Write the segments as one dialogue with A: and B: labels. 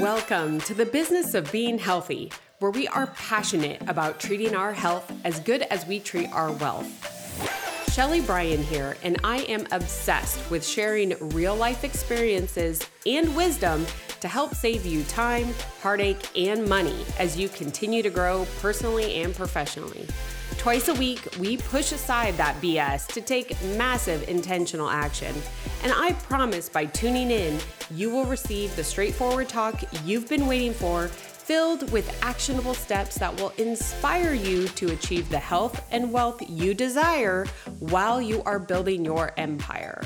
A: Welcome to the business of being healthy, where we are passionate about treating our health as good as we treat our wealth. Shelly Bryan here, and I am obsessed with sharing real life experiences and wisdom to help save you time, heartache, and money as you continue to grow personally and professionally. Twice a week, we push aside that BS to take massive intentional action. And I promise by tuning in, you will receive the straightforward talk you've been waiting for, filled with actionable steps that will inspire you to achieve the health and wealth you desire while you are building your empire.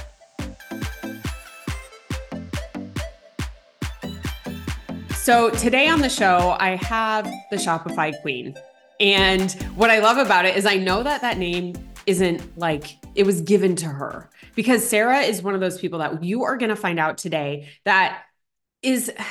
A: So, today on the show, I have the Shopify Queen. And what I love about it is I know that that name isn't like it was given to her because Sarah is one of those people that you are going to find out today that is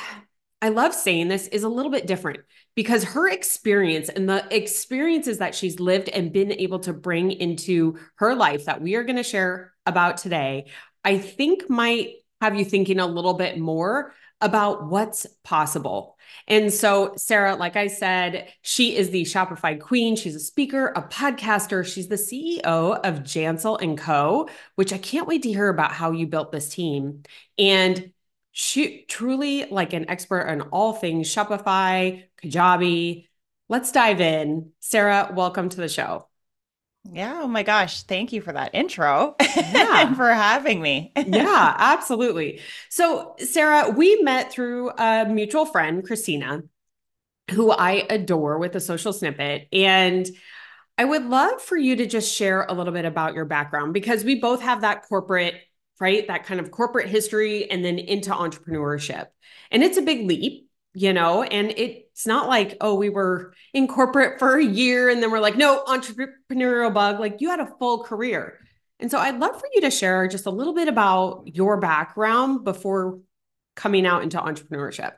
A: I love saying this is a little bit different because her experience and the experiences that she's lived and been able to bring into her life that we are going to share about today, I think might have you thinking a little bit more about what's possible. And so, Sarah, like I said, she is the Shopify queen. She's a speaker, a podcaster. She's the CEO of Jansel and Co., which I can't wait to hear about how you built this team. And she truly like an expert on all things Shopify, Kajabi. Let's dive in. Sarah, welcome to the show.
B: Yeah. Oh my gosh. Thank you for that intro yeah. and for having me.
A: yeah, absolutely. So, Sarah, we met through a mutual friend, Christina, who I adore with a social snippet. And I would love for you to just share a little bit about your background because we both have that corporate, right? That kind of corporate history and then into entrepreneurship. And it's a big leap you know, and it's not like, oh, we were in corporate for a year and then we're like, no, entrepreneurial bug. Like you had a full career. And so I'd love for you to share just a little bit about your background before coming out into entrepreneurship.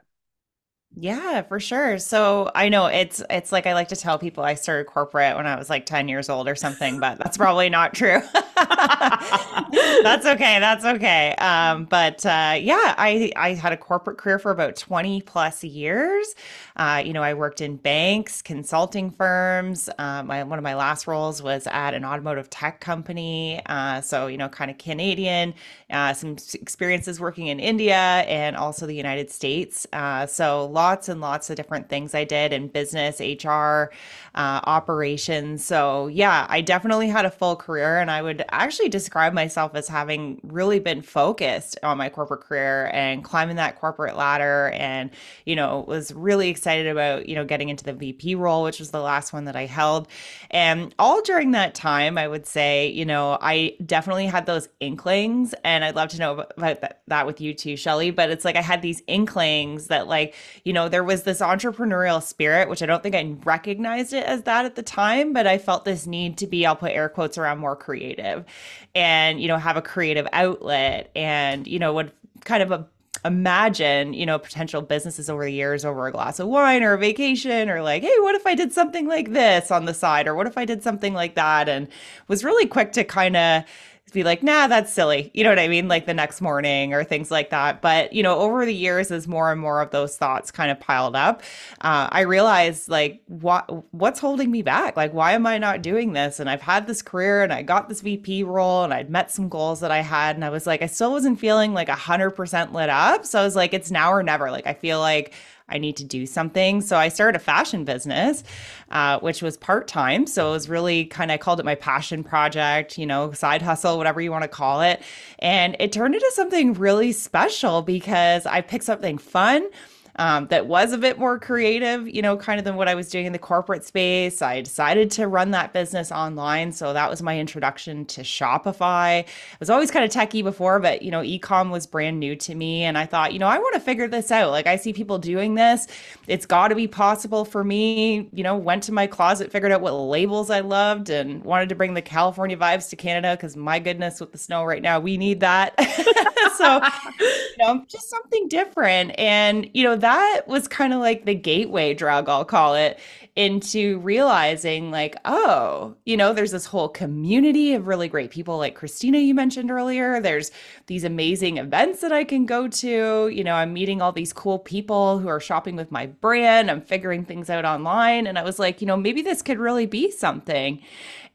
B: Yeah, for sure. So I know it's it's like I like to tell people I started corporate when I was like 10 years old or something, but that's probably not true. that's okay. That's okay. Um, but uh, yeah, I I had a corporate career for about 20 plus years. Uh, you know, I worked in banks, consulting firms. Um, one of my last roles was at an automotive tech company. Uh, so you know, kind of Canadian. Uh, some experiences working in India and also the United States. Uh, so lots and lots of different things I did in business, HR, uh, operations. So, yeah, I definitely had a full career. And I would actually describe myself as having really been focused on my corporate career and climbing that corporate ladder. And, you know, was really excited about, you know, getting into the VP role, which was the last one that I held. And all during that time, I would say, you know, I definitely had those inklings. And I'd love to know about that, that with you too, Shelly. But it's like I had these inklings that, like, you you know, there was this entrepreneurial spirit, which I don't think I recognized it as that at the time, but I felt this need to be, I'll put air quotes around more creative and, you know, have a creative outlet and, you know, would kind of a imagine, you know, potential businesses over the years over a glass of wine or a vacation or like, hey, what if I did something like this on the side? or what if I did something like that? and was really quick to kind of be like, nah, that's silly. You know what I mean? Like the next morning or things like that. But, you know, over the years, as more and more of those thoughts kind of piled up, uh, I realized like, what, what's holding me back? Like, why am I not doing this? And I've had this career and I got this VP role and I'd met some goals that I had. And I was like, I still wasn't feeling like a hundred percent lit up. So I was like, it's now or never. Like, I feel like I need to do something. So I started a fashion business, uh, which was part time. So it was really kind of, called it my passion project, you know, side hustle, whatever you want to call it. And it turned into something really special because I picked something fun um, that was a bit more creative, you know, kind of than what I was doing in the corporate space. I decided to run that business online. So that was my introduction to Shopify. I was always kind of techie before, but, you know, ecom was brand new to me. And I thought, you know, I want to figure this out. Like I see people doing this. It's got to be possible for me. You know, went to my closet, figured out what labels I loved and wanted to bring the California vibes to Canada because my goodness, with the snow right now, we need that. so, you know, just something different. And, you know, that was kind of like the gateway drug, I'll call it, into realizing like, oh, you know, there's this whole community of really great people like Christina, you mentioned earlier. There's these amazing events that I can go to. You know, I'm meeting all these cool people who are shopping with my brand. I'm figuring things out online. And I was like, you know, maybe this could really be something.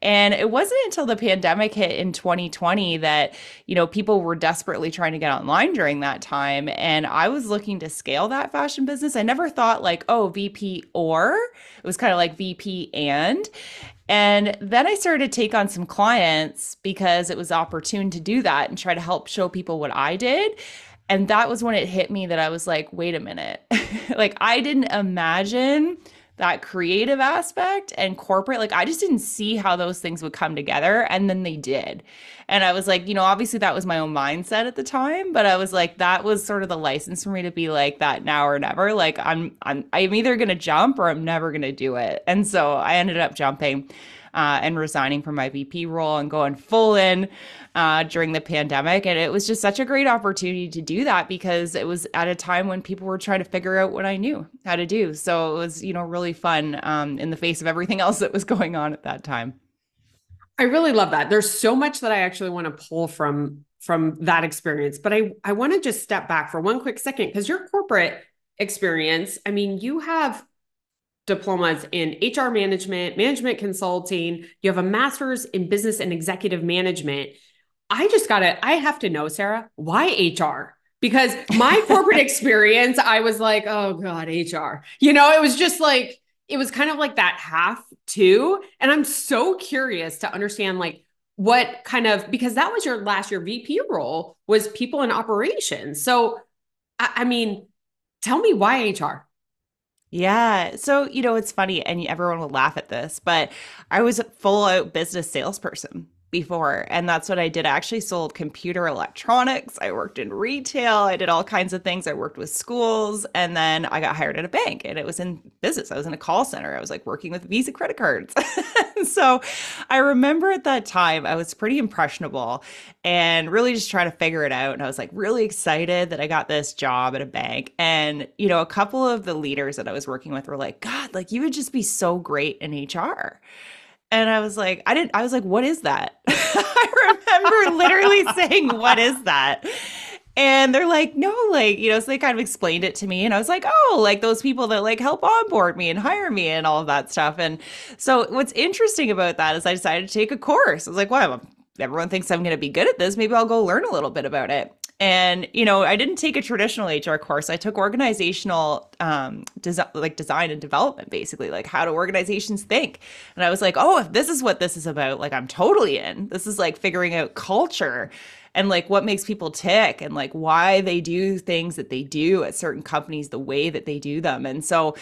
B: And it wasn't until the pandemic hit in 2020 that, you know, people were desperately trying to get online during that time. And I was looking to scale that fashion business. I never thought like, oh, VP or it was kind of like VP and. And then I started to take on some clients because it was opportune to do that and try to help show people what I did. And that was when it hit me that I was like, wait a minute. like, I didn't imagine that creative aspect and corporate like i just didn't see how those things would come together and then they did. And i was like you know obviously that was my own mindset at the time but i was like that was sort of the license for me to be like that now or never. Like i'm i'm i'm either going to jump or i'm never going to do it. And so i ended up jumping uh, and resigning from my VP role and going full in uh, during the pandemic. And it was just such a great opportunity to do that because it was at a time when people were trying to figure out what I knew how to do. So it was, you know, really fun um, in the face of everything else that was going on at that time.
A: I really love that. There's so much that I actually want to pull from from that experience, but I I want to just step back for one quick second because your corporate experience, I mean, you have diplomas in HR management, management consulting, you have a master's in business and executive management. I just got to, I have to know, Sarah, why HR? Because my corporate experience, I was like, oh God, HR. You know, it was just like, it was kind of like that half too. And I'm so curious to understand like what kind of, because that was your last year VP role was people in operations. So, I, I mean, tell me why HR?
B: Yeah. So, you know, it's funny and everyone will laugh at this, but I was a full out business salesperson before and that's what I did. I actually sold computer electronics. I worked in retail. I did all kinds of things. I worked with schools and then I got hired at a bank and it was in business. I was in a call center. I was like working with Visa credit cards. so I remember at that time I was pretty impressionable and really just trying to figure it out and I was like really excited that I got this job at a bank and you know a couple of the leaders that I was working with were like god like you would just be so great in HR. And I was like, I didn't, I was like, what is that? I remember literally saying, what is that? And they're like, no, like, you know, so they kind of explained it to me. And I was like, oh, like those people that like help onboard me and hire me and all of that stuff. And so what's interesting about that is I decided to take a course. I was like, well, everyone thinks I'm going to be good at this. Maybe I'll go learn a little bit about it. And you know, I didn't take a traditional HR course. I took organizational um, design, like design and development, basically, like how do organizations think. And I was like, oh, if this is what this is about, like I'm totally in. This is like figuring out culture and like what makes people tick and like why they do things that they do at certain companies the way that they do them. And so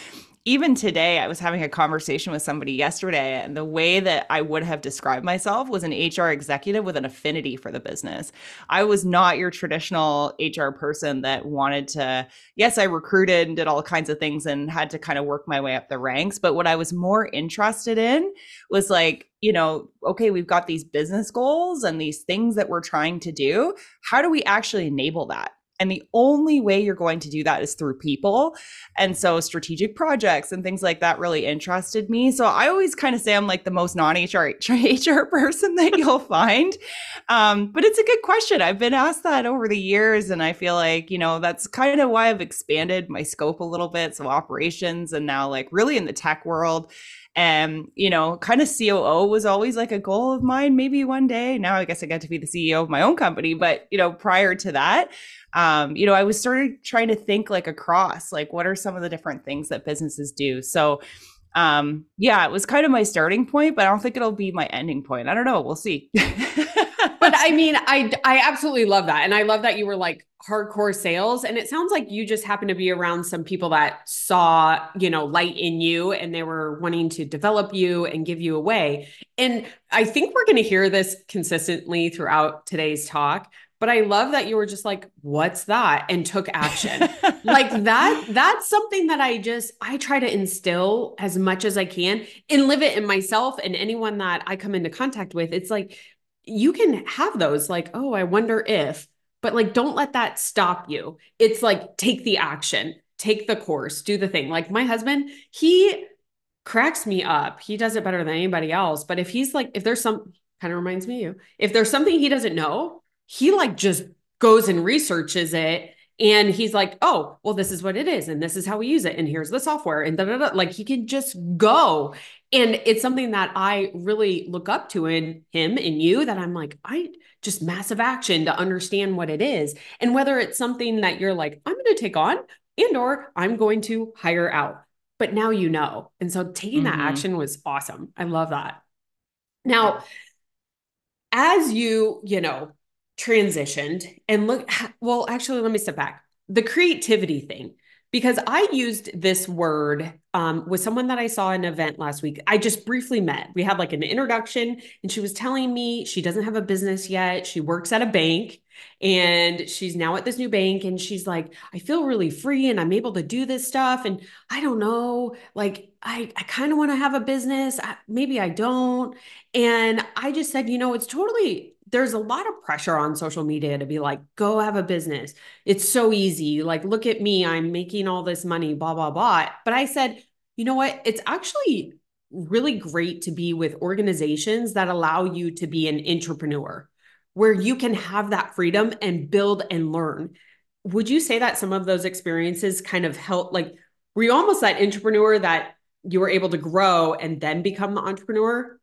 B: even today, I was having a conversation with somebody yesterday, and the way that I would have described myself was an HR executive with an affinity for the business. I was not your traditional HR person that wanted to, yes, I recruited and did all kinds of things and had to kind of work my way up the ranks. But what I was more interested in was like, you know, okay, we've got these business goals and these things that we're trying to do. How do we actually enable that? And the only way you're going to do that is through people. And so strategic projects and things like that really interested me. So I always kind of say I'm like the most non HR HR person that you'll find. Um, but it's a good question. I've been asked that over the years. And I feel like, you know, that's kind of why I've expanded my scope a little bit. So operations and now like really in the tech world and you know kind of coo was always like a goal of mine maybe one day. Now i guess i got to be the ceo of my own company but you know prior to that um, you know i was sort of trying to think like across like what are some of the different things that businesses do? So um yeah it was kind of my starting point but i don't think it'll be my ending point. I don't know. We'll see
A: i mean i i absolutely love that. And i love that you were like hardcore sales. And it sounds like you just happened to be around some people that saw you know light in you and they were wanting to develop you and give you away and i think we're going to hear this consistently throughout today's talk but i love that you were just like what's that? and took action. Like that that's something that i just i try to instill as much as i can and live it in myself and anyone that i come into contact with. It's like you can have those like oh i wonder if but like don't let that stop you it's like take the action take the course, do the thing. Like my husband, he cracks me up. He does it better than anybody else. But if he's like, if there's some kind of reminds me of you, if there's something he doesn't know, he like just goes and researches it. And he's like, oh, well, this is what it is. And this is how we use it. And here's the software. And da, da, da. like he can just go. And it's something that I really look up to in him and you that I'm like, I just massive action to understand what it is. And whether it's something that you're like, I'm going to take on and or I'm going to hire out. But now you know. And so taking mm-hmm. that action was awesome. I love that. Now, as you, you know, transitioned and look, well, actually, let me step back. The creativity thing, because I used this word um, with someone that I saw an event last week. I just briefly met. We had like an introduction, and she was telling me she doesn't have a business yet. She works at a bank and she's now at this new bank. And she's like, I feel really free and I'm able to do this stuff. And I don't know, like, I, I kind of want to have a business. I, maybe I don't. And I just said, you know, it's totally there's a lot of pressure on social media to be like, go have a business. It's so easy. Like, look at me, I'm making all this money, blah, blah, blah. But I said, you know what? It's actually really great to be with organizations that allow you to be an entrepreneur where you can have that freedom and build and learn. Would you say that some of those experiences kind of help? Like, were you almost that entrepreneur that you were able to grow and then become the entrepreneur?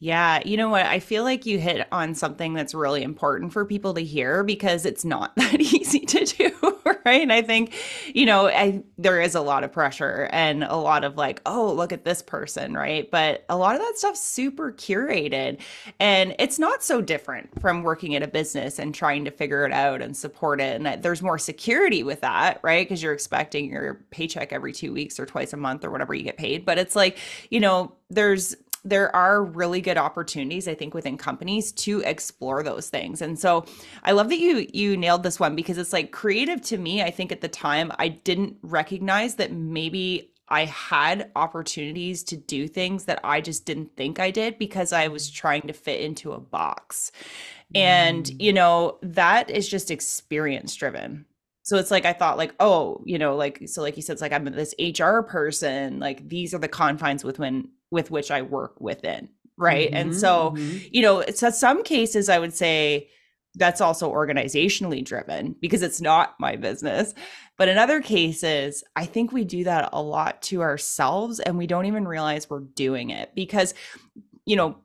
B: Yeah, you know what? I feel like you hit on something that's really important for people to hear because it's not that easy to do, right? I think, you know, I there is a lot of pressure and a lot of like, oh, look at this person, right? But a lot of that stuff's super curated and it's not so different from working at a business and trying to figure it out and support it. And there's more security with that, right? Because you're expecting your paycheck every 2 weeks or twice a month or whatever you get paid, but it's like, you know, there's there are really good opportunities i think within companies to explore those things and so i love that you you nailed this one because it's like creative to me i think at the time i didn't recognize that maybe I had opportunities to do things that I just didn't think I did because I was trying to fit into a box. And, mm. you know, that is just experience driven. So it's like I thought like, oh, you know, like so like you said, it's like I'm this HR person, like these are the confines with when with which I work within. Right. Mm-hmm, and so, mm-hmm. you know, so some cases I would say that's also organizationally driven because it's not my business. But in other cases, I think we do that a lot to ourselves and we don't even realize we're doing it because, you know,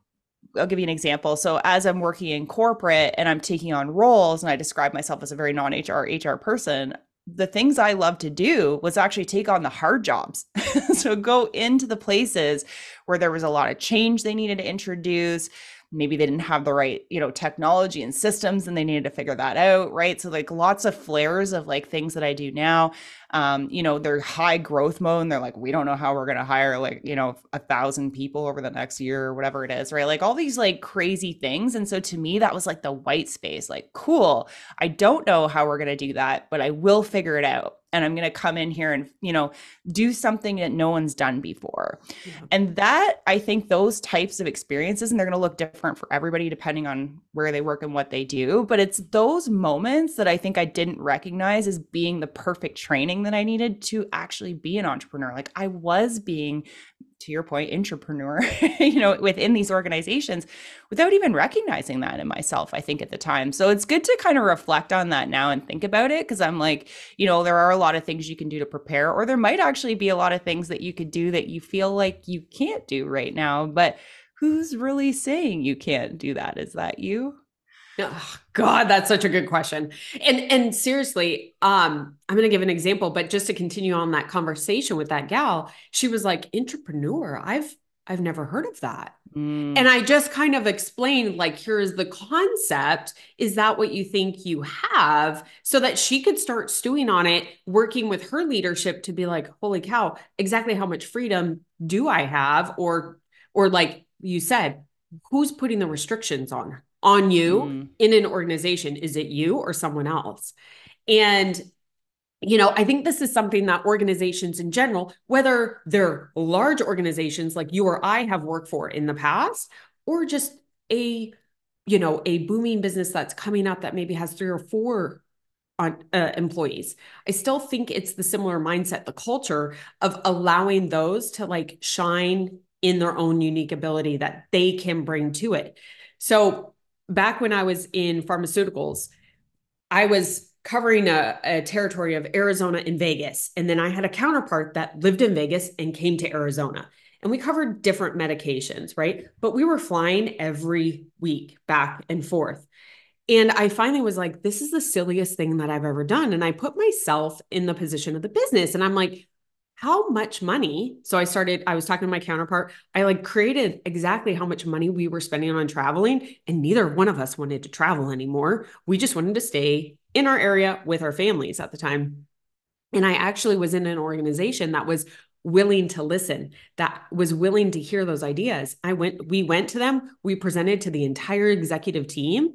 B: I'll give you an example. So as I'm working in corporate and I'm taking on roles and I describe myself as a very non-HR HR person, the things I love to do was actually take on the hard jobs. so go into the places where there was a lot of change they needed to introduce, maybe they didn't have the right you know technology and systems and they needed to figure that out right? So like lots of flares of like things that i do now um, you know they're high growth mode and they're like we don't know how we're going to hire like you know a thousand people over the next year or whatever it is right? Like all these like crazy things. And so to me that was like the white space like cool i don't know how we're going to do that but i will figure it out and I'm going to come in here and, you know, do something that no one's done before. Yeah. And that, I think those types of experiences, and they're going to look different for everybody depending on where they work and what they do. But it's those moments that I think I didn't recognize as being the perfect training that I needed to actually be an entrepreneur. Like I was being to your point, entrepreneur, you know, within these organizations without even recognizing that in myself, I think at the time. So it's good to kind of reflect on that now and think about it because I'm like, you know, there are a lot of things you can do to prepare, or there might actually be a lot of things that you could do that you feel like you can't do right now. But who's really saying you can't do that? Is that you?
A: Oh, God, that's such a good question. And and seriously, um, I'm gonna give an example, but just to continue on that conversation with that gal, she was like, entrepreneur. I've I've never heard of that. Mm. And I just kind of explained, like, here's the concept. Is that what you think you have? So that she could start stewing on it, working with her leadership to be like, holy cow, exactly how much freedom do I have? Or, or like you said, who's putting the restrictions on on you mm. in an organization. Is it you or someone else? And you know, I think this is something that organizations in general, whether they're large organizations like you or I have worked for in the past, or just a, you know, a booming business that's coming up that maybe has three or four on uh, employees. I still think it's the similar mindset, the culture of allowing those to like shine in their own unique ability that they can bring to it. So back when I was in pharmaceuticals, I was covering a, a, territory of Arizona and Vegas. And then I had a counterpart that lived in Vegas and came to Arizona. And we covered different medications, right? But we were flying every week back and forth. And I finally was like, this is the silliest thing that I've ever done. And I put myself in the position of the business. And I'm like, how much money? So I started, I was talking to my counterpart. I like created exactly how much money we were spending on traveling. And neither one of us wanted to travel anymore. We just wanted to stay in our area with our families at the time. And I actually was in an organization that was willing to listen that was willing to hear those ideas i went we went to them we presented to the entire executive team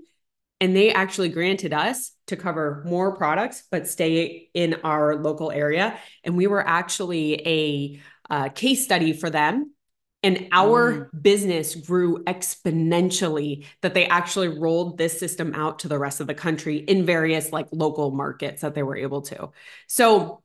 A: and they actually granted us to cover more products but stay in our local area. And we were actually a uh, case study for them. And our mm. business grew exponentially that they actually rolled this system out to the rest of the country in various like local markets that they were able to. So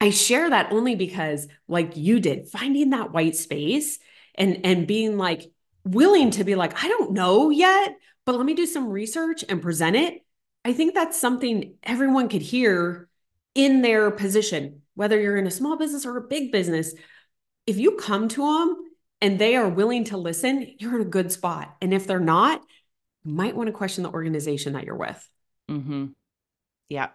A: i share that only because like you did finding that white space and and being like willing to be like i don't know yet but let me do some research and present it. I think that's something everyone could hear in their position, whether you're in a small business or a big business. If you come to them and they are willing to listen, you're in a good spot. And if they're not, you might want to question the organization that you're with.
B: Mm-hmm. Yeah.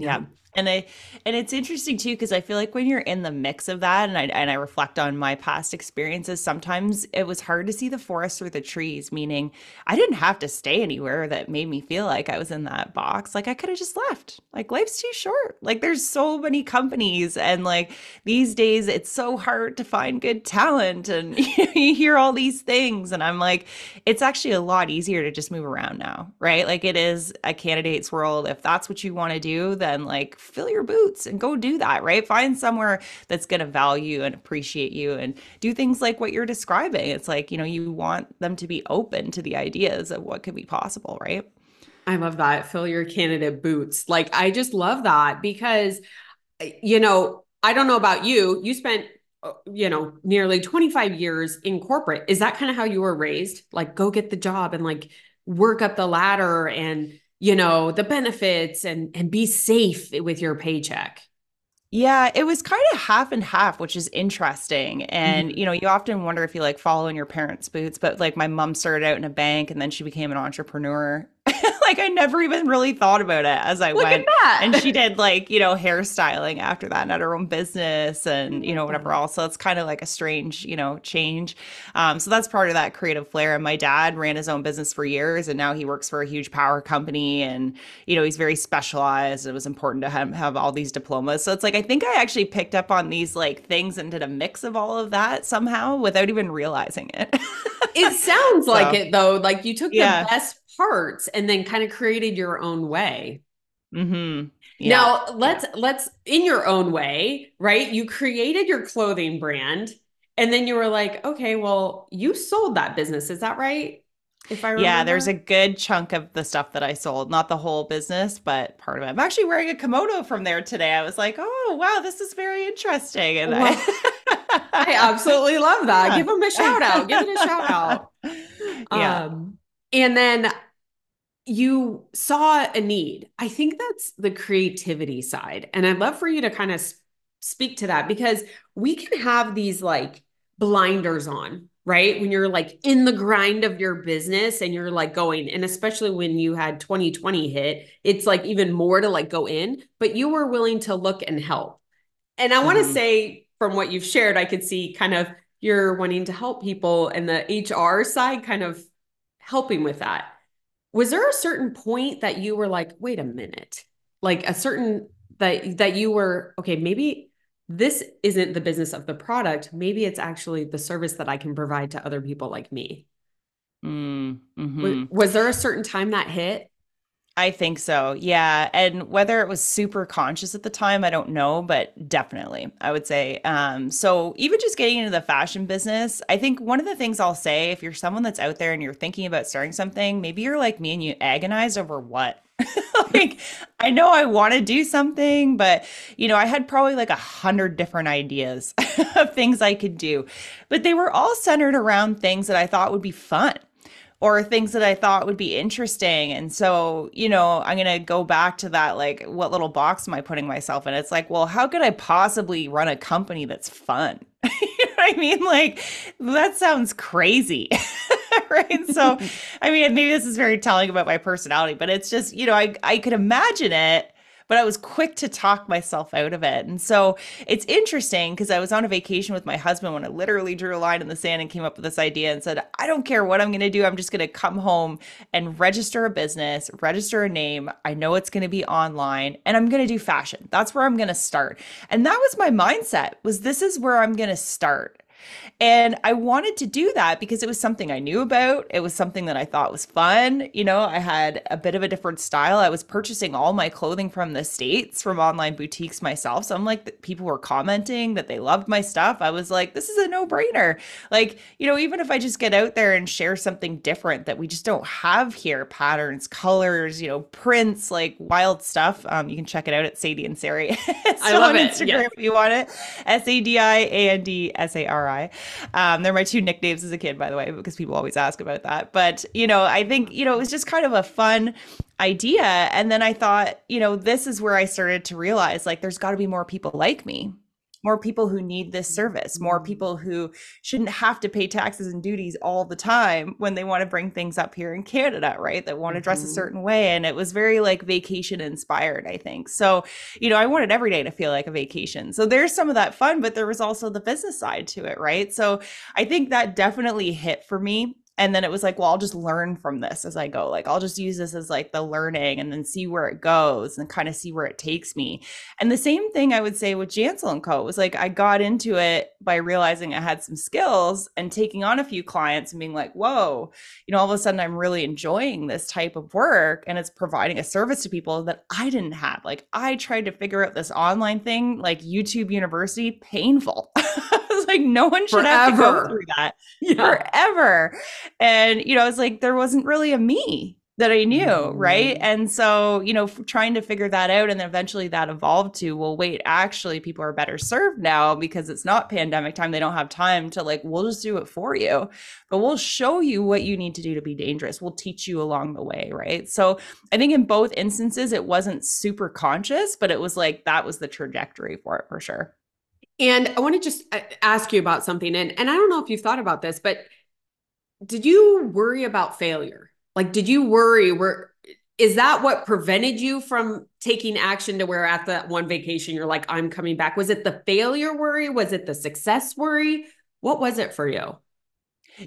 B: Yeah. Mm-hmm. And I and it's interesting too because I feel like when you're in the mix of that and I and I reflect on my past experiences sometimes it was hard to see the forest through the trees meaning I didn't have to stay anywhere that made me feel like I was in that box. Like I could have just left. Like life's too short. Like there's so many companies and like these days it's so hard to find good talent and you hear all these things and I'm like it's actually a lot easier to just move around now right? Like it is a candidate's world. If that's what you want to do then like fill your boots and go do that, right? Find somewhere that's going to value and appreciate you and do things like what you're describing. It's like, you know, you want them to be open to the ideas of what could be possible, right?
A: I love that. Fill your candidate boots. Like, I just love that because, you know, I don't know about you. You spent uh, you know nearly 25 years in corporate is that kind of how you were raised like go get the job and like work up the ladder and you know the benefits and and be safe with your paycheck
B: yeah, it was kind of half and half, which is interesting. And, mm-hmm. you know, you often wonder if you like follow in your parents' boots, but like my mom started out in a bank and then she became an entrepreneur like I never even really thought about it as I
A: Look
B: went.
A: And
B: she did like, you know, hairstyling after that and had her own business and, you know, whatever else. So it's kind of like a strange, you know, change. Um, so that's part of that creative flair. And my dad ran his own business for years and now he works for a huge power company and, you know, he's very specialized. It was important to have, have all these diplomas. So it's like, I think I actually picked up on these like things and did a mix of all of that somehow without even realizing it.
A: it sounds so, like it though. Like you took yeah. the best parts and then kind of created your own way.
B: Mm-hmm.
A: Yeah. Now let's yeah. let's in your own way, right? You created your clothing brand and then you were like, okay, well, you sold that business. Is that right?
B: If I remember. Yeah, there's a good chunk of the stuff that I sold, not the whole business, but part of it. I'm actually wearing a kimono from there today. I was like, oh wow, this is very interesting. And well,
A: I, I absolutely love that. Yeah. Give them a shout out. Give it a shout out.
B: Yeah. Um,
A: and then you saw a need. I think that's the creativity side. And I'd love for you to kind of speak to that because we can have these like blinders on, right? When you're like in the grind of your business and you're like going, and especially when you had 2020 hit, it's like even more to like go in, but you were willing to look and help. And I mm-hmm. want to say from what you've shared, I could see kind of you're wanting to help people and the HR side kind of helping with that was there a certain point that you were like wait a minute. Like a certain that that you were okay maybe this isn't the business of the product. Maybe it's actually the service that i can provide to other people like me.
B: Mm,
A: mm-hmm. was, was there a certain time that hit
B: I think so. Yeah. And whether it was super conscious at the time, I don't know, but definitely, I would say. Um, so even just getting into the fashion business, I think one of the things I'll say, if you're someone that's out there and you're thinking about starting something, maybe you're like me and you agonize over what? like I know I want to do something, but you know, I had probably like a hundred different ideas of things I could do, but they were all centered around things that I thought would be fun or things that I thought would be interesting. And so, you know, I'm going to go back to that like, what little box am I putting myself in? It's like, well, how could I possibly run a company that's fun? you know what I mean? Like, that sounds crazy. right. So, I mean, maybe this is very telling about my personality, but it's just, you know, I, I could imagine it but I was quick to talk myself out of it. And so it's interesting because I was on a vacation with my husband when I literally drew a line in the sand and came up with this idea and said, I don't care what I'm going to do. I'm just going to come home and register a business, register a name. I know it's going to be online and I'm going to do fashion. That's where I'm going to start. And that was my mindset was this is where I'm going to start. And I wanted to do that because it was something I knew about. It was something that I thought was fun. You know, I had a bit of a different style. I was purchasing all my clothing from the States, from online boutiques myself. So I'm like, people were commenting that they loved my stuff. I was like, this is a no brainer. Like, you know, even if I just get out there and share something different that we just don't have here patterns, colors, you know, prints, like wild stuff. Um, you can check it out at Sadi and Sari.
A: I love
B: on
A: it.
B: Instagram
A: Yeah.
B: if you want it. S A D I A N D S A R I. Um, they're my two nicknames as a kid, by the way, because people always ask about that. But, you know, I think, you know, it was just kind of a fun idea. And then I thought, you know, this is where I started to realize like there's got to be more people like me. More people who need this service, more people who shouldn't have to pay taxes and duties all the time when they want to bring things up here in Canada, right? That want to dress a
A: Mhm.
B: certain way. And it was very like vacation inspired, I think. So, you know, I wanted every day to feel like a vacation. So there's some of that fun, but there was also the business side to it, right? So I think that definitely hit for me. And then it was like, well, I'll just learn from this as I go. Like, I'll just use this as like the learning and then see where it goes and kind of see where it takes me. And the same thing I would say with Jansel and Co. was like, I got into it by realizing I had some skills and taking on a few clients and being like, whoa, you know, all of a sudden I'm really enjoying this type of work and it's providing a service to people that I didn't have. Like I tried to figure out this online thing, like YouTube University, painful. Like, no one should have to go through that
A: Yeah.
B: forever. And, you know, it's like there wasn't really a me that I knew, right?
A: Mhm.
B: And so, you know, trying to figure that out and then eventually that evolved to, well, wait, actually people are better served now because it's not pandemic time. They don't have time to like, we'll just do it for you, but we'll show you what you need to do to be dangerous. We'll teach you along the way, right? So I think in both instances, it wasn't super conscious, but it was like that was the trajectory for it for sure.
A: And I want to just uh, ask you about something. And, and I don't know if you've thought about this, but did you worry about failure? Like, did you worry? Were, is that what prevented you from taking action to where at that one vacation you're like, I'm coming back? Was it the failure worry? Was it the success worry? What was it for you?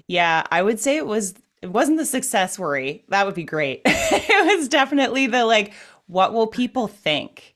B: Yeah, I would say it was it wasn't the success worry. That would be great. it was definitely the like what will people think?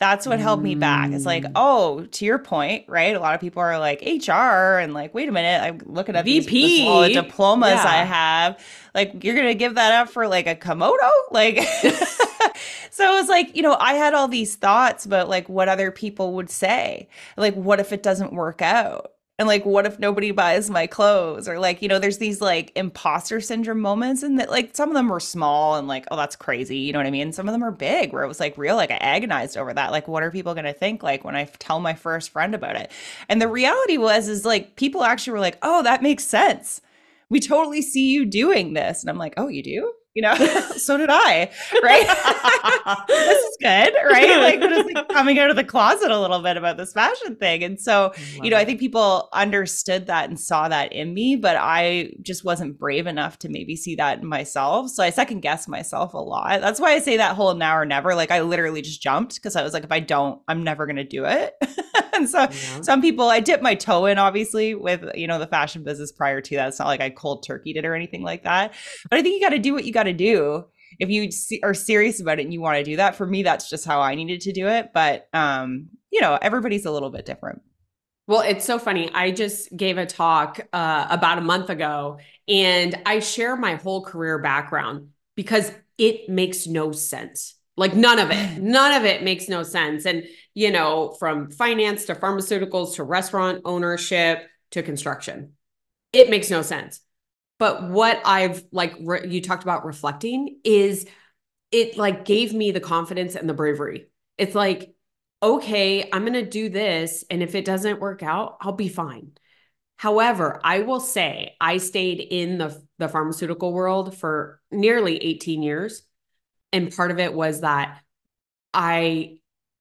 B: That's what held me back. It's like,
A: Mm.
B: oh, to your point, right? A lot of people are like HR and like, wait a minute, I'm looking at these
A: VP.
B: this- all the diplomas I have. Like, you're gonna give that up for like a kimono? Like so it was like, you know, I had all these thoughts about like what other people would say. Like, what if it doesn't work out? And like, what if nobody buys my clothes? Or like, you know, there's these like imposter syndrome moments, and that like some of them were small and like, oh, that's crazy. You know what I mean? Some of them are big where it was like real, like I agonized over that. Like, what are people gonna think like when I tell my first friend about it? And the reality was, is like people actually were like, oh, that makes sense. We totally see you doing this. And I'm like, oh, you do? You know, so did I, right? this is good, right? Like just like coming out of the closet a little bit about this fashion thing. And so, you know, I think people understood that and saw that in me, but I just wasn't brave enough to maybe see that in myself. So I second guessed myself a lot. That's why I say that whole now or never. Like I literally just jumped because I was like, if I don't, I'm never gonna do it. and so
A: Yeah.
B: some people I dipped my toe in obviously with you know the fashion business prior to that. It's not like I cold turkeyed it or anything like that. But I think you got to do what you got to do if you are serious about it and you want to do that. For me, that's just how I needed to do it. But um, you know, everybody's a little bit different.
A: Well, it's so funny. I just gave a talk uh, about a month ago and I share my whole career background because it makes no sense. Like none of it, none of it makes no sense. And, you know, from finance to pharmaceuticals to restaurant ownership to construction, it makes no sense. But what I've like, re- you talked about reflecting is it like gave me the confidence and the bravery. It's like, okay, I'm going to do this. And if it doesn't work out, I'll be fine. However, I will say I stayed in the, the pharmaceutical world for nearly 18 years. And part of it was that I,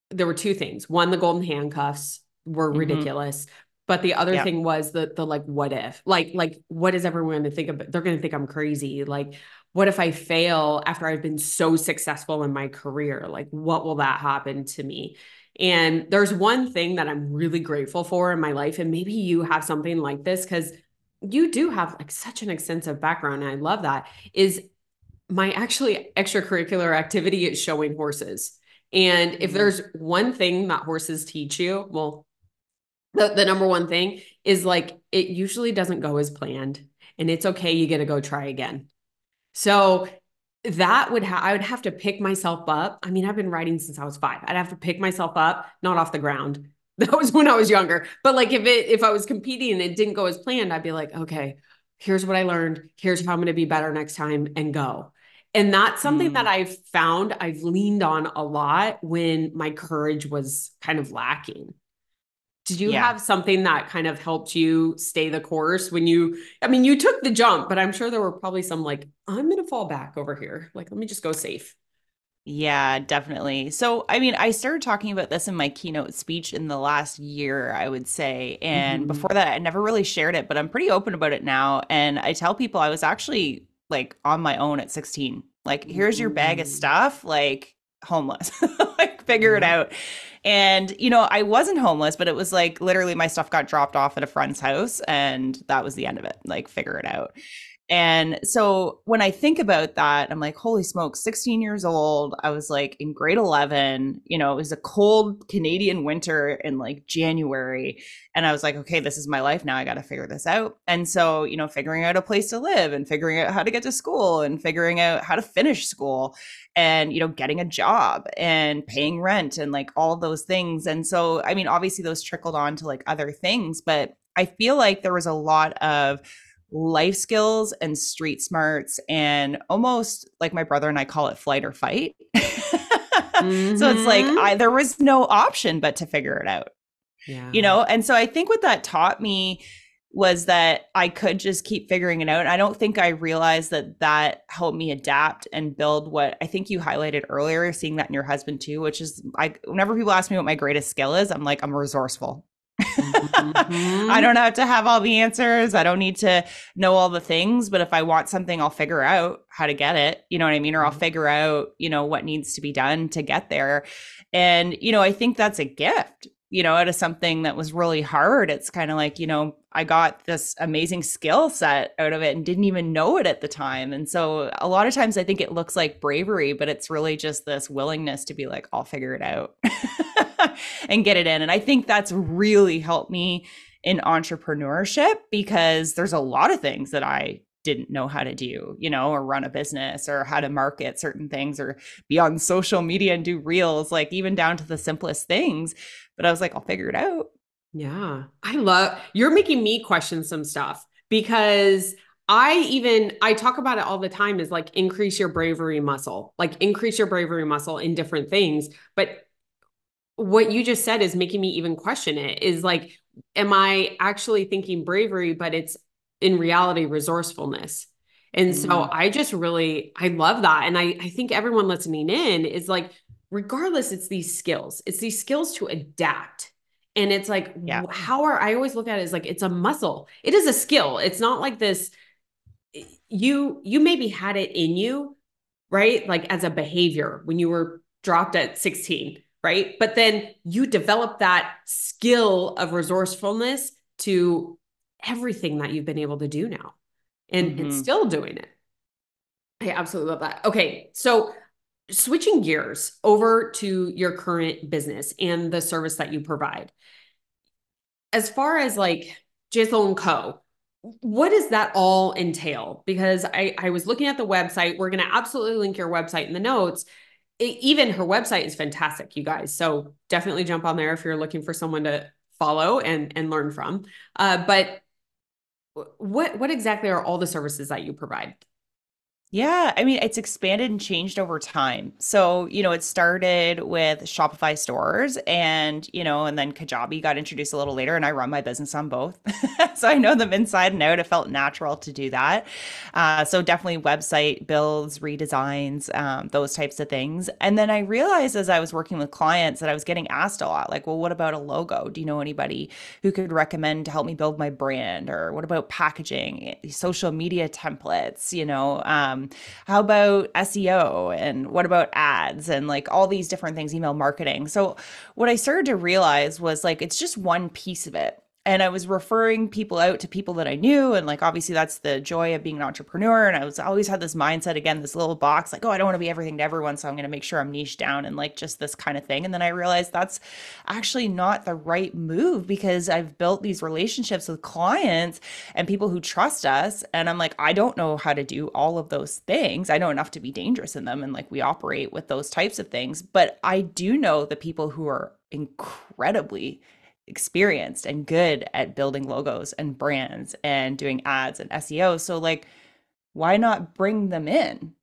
A: there were two things. One, the golden handcuffs were mm-hmm. ridiculous. But the other thing was the the like what if? Like like what is everyone going to think of? They're going to think I'm crazy. Like what if I fail after I've been so successful in my career? Like what will that happen to me? And there's one thing that I'm really grateful for in my life and maybe you have something like this cuz you do have like such an extensive background and I love that is my actually extracurricular activity is showing horses. And if mm-hmm. there's one thing that horses teach you, well, the, the number one thing is like it usually doesn't go as planned and it's okay you get to go try again. So that would have i would have to pick myself up. I mean i've been riding since i was five. I'd have to pick myself up not off the ground. That was when i was younger. But like if it if i was competing and it didn't go as planned i'd be like okay here's what i learned. Here's how i'm going to be better next time and go. And that's something mm. that i've found i've leaned on a lot when my courage was kind of lacking did you yeah. have something that kind of helped you stay the course when you, I mean, you took the jump, but I'm sure there were probably some like, I'm going to fall back over here. Like, let me just go safe.
B: Yeah, definitely. So, I mean, I started talking about this in my keynote speech in the last year, I would say. And mm-hmm. before that, I never really shared it, but I'm pretty open about it now. And I tell people I was actually like on my own at 16. Like, here's your bag of mm. stuff, like homeless, like, figure it mm-hmm. out. And, you know, I wasn't homeless, but it was like literally my stuff got dropped off at a friend's house and that was the end of it. Like, figure it out. And so when I think about that, I'm like, holy smoke, 16 years old. I was like in grade 11. You know, it was a cold Canadian winter in like January. And I was like, okay, this is my life now. I got to figure this out. And so, you know, figuring out a place to live and figuring out how to get to school and figuring out how to finish school and, you know, getting a job and paying rent and like all those things. And so, I mean, obviously those trickled on to like other things, but I feel like there was a lot of, life skills and street smarts and almost like my brother and I call it flight or fight. mm-hmm. So it's like mm-hmm. I there was no option but to figure it out. Yeah. You know, and so I think what that taught me was that I could just keep figuring it out. And I don't think I realized that that helped me adapt and build what I think you highlighted earlier, seeing that in your husband too, which is I whenever people ask me what my greatest skill is, I'm like, I'm resourceful mm-hmm. I don't have to have all the answers. I don't need to know all the things, but if I want something, I'll figure out how to get it. You know what I mean? Or I'll mm-hmm. figure out, you know, what needs to be done to get there. And, you know, I think that's a gift, you know, out of something that was really hard. It's kind of like, you know, I got this amazing skill set out of it and didn't even know it at the time. And so a lot of times I think it looks like bravery, but it's really just this willingness to be like, I'll figure it out. and get it in. And I think that's really helped me in entrepreneurship because there's a lot of things that I didn't know how to do, you know, or run a business or how to market certain things or be on social media and do reels, like even down to the simplest things. But I was like, I'll figure it out.
A: Yeah. I love you're making me question some stuff because I even I talk about it all the time is like increase your bravery muscle, like increase your bravery muscle in different things. But what you just said is making me even question it is like am i actually thinking bravery but it's in reality resourcefulness? And mm-hmm. so i just really i love that. And i i think everyone listening in is like regardless it's these skills. It's these skills to adapt. And it's like yeah. how are i always look at it as like it's a muscle. It is a skill. It's not like this you you maybe had it in you right? Like as a behavior when you were dropped at 16 right? But then you develop that skill of resourcefulness to everything that you've been able to do now and, mm-hmm. and still doing it. I absolutely love that. Okay. So switching gears over to your current business and the service that you provide. As far as like Jansel and Co, what does that all entail? Because I, I was looking at the website. We're going to absolutely link your website in the notes. It, even her website is fantastic, you guys. So definitely jump on there if you're looking for someone to follow and and learn from. Uh, but what what exactly are all the services that you provide?
B: Yeah, I mean, it's expanded and changed over time. So, you know, it started with Shopify stores and, you know, and then Kajabi got introduced a little later and I run my business on both. so I know them inside and out. It felt natural to do that. Uh, so definitely website builds, redesigns, um, those types of things. And then I realized as I was working with clients that I was getting asked a lot, like, well, what about a logo? Do you know anybody who could recommend to help me build my brand? Or what about packaging, social media templates, you know? Um, um, how about SEO and what about ads and like all these different things, email marketing. So what I started to realize was like it's just one piece of it and I was referring people out to people that I knew. And like, obviously, that's the joy of being an entrepreneur. And I was always had this mindset again, this little box, like, oh, I don't want to be everything to everyone. So I'm going to make sure I'm niche down and like just this kind of thing. And then I realized that's actually not the right move because I've built these relationships with clients and people who trust us. And I'm like, I don't know how to do all of those things. I know enough to be dangerous in them. And like, we operate with those types of things. But I do know the people who are incredibly experienced and good at building logos and brands and doing ads and SEO. So like why not bring them in?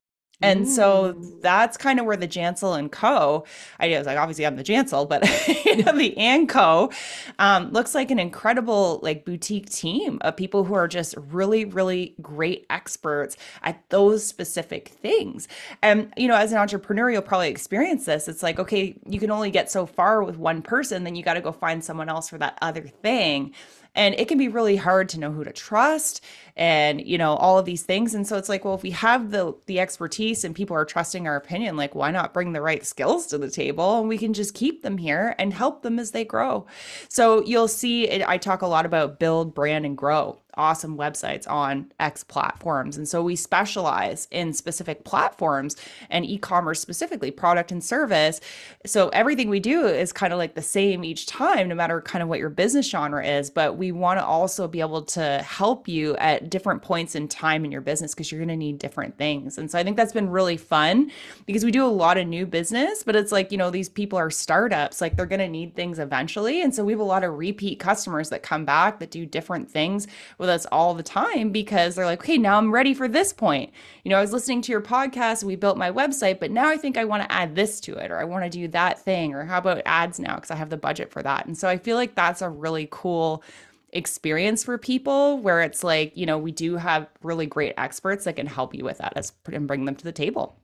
B: And so that's kind of where the Jansel and Co. idea was like, obviously I'm the Jansel, but you know, the and Co. Um, looks like an incredible like boutique team of people who are just really, really great experts at those specific things. And you know, as an entrepreneur, you'll probably experience this. It's like, okay, you can only get so far with one person, then you got to go find someone else for that other thing and it can be really hard to know who to trust and you know all of these things. And so it's like well if we have the the expertise and people are trusting our opinion like why not bring the right skills to the table and we can just keep them here and help them as they grow? So you'll see it, i talk a lot about build brand and grow awesome websites on X platforms. And so we specialize in specific platforms and e commerce specifically, product and service. So everything we do is kind of like the same each time, no matter kind of what your business genre is. But we want to also be able to help you at different points in time in your business because you're going to need different things. And so I think that's been really fun because we do a lot of new business, but it's like, you know, these people are startups, like they're going to need things eventually. And so we have a lot of repeat customers that come back that do different things with us all the time because they're like, okay, now I'm ready for this point. You know, I was listening to your podcast, we built my website, but now I think I want to add this to it, or I want to do that thing, or how about ads now? Because I have the budget for that. And so I feel like that's a really cool experience for people where it's like, you know, we do have really great experts that can help you with that as, and bring them to the table.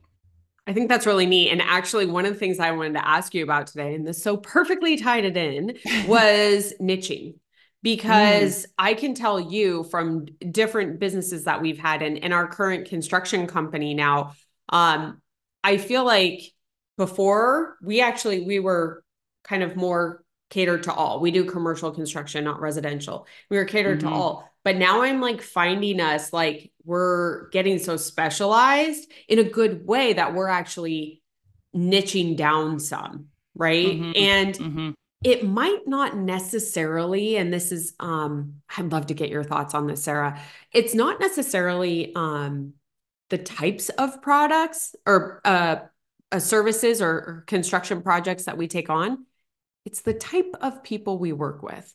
A: I think that's really neat. And actually, one of the things I wanted to ask you about today, and this so perfectly tied it in, was niching because mm. I can tell you from different businesses that we've had and in our current construction company now, um, I feel like before we actually we were kind of more catered to all. We do commercial construction, not residential. We were catered mm-hmm. to all. But now I'm like finding us like we're getting so specialized in a good way that we're actually niching down some, right? Mm-hmm. And mm-hmm it might not necessarily and this is um i'd love to get your thoughts on this sarah. It's not necessarily um the types of products or uh, uh services or, or construction projects that we take on. It's the type of people we work with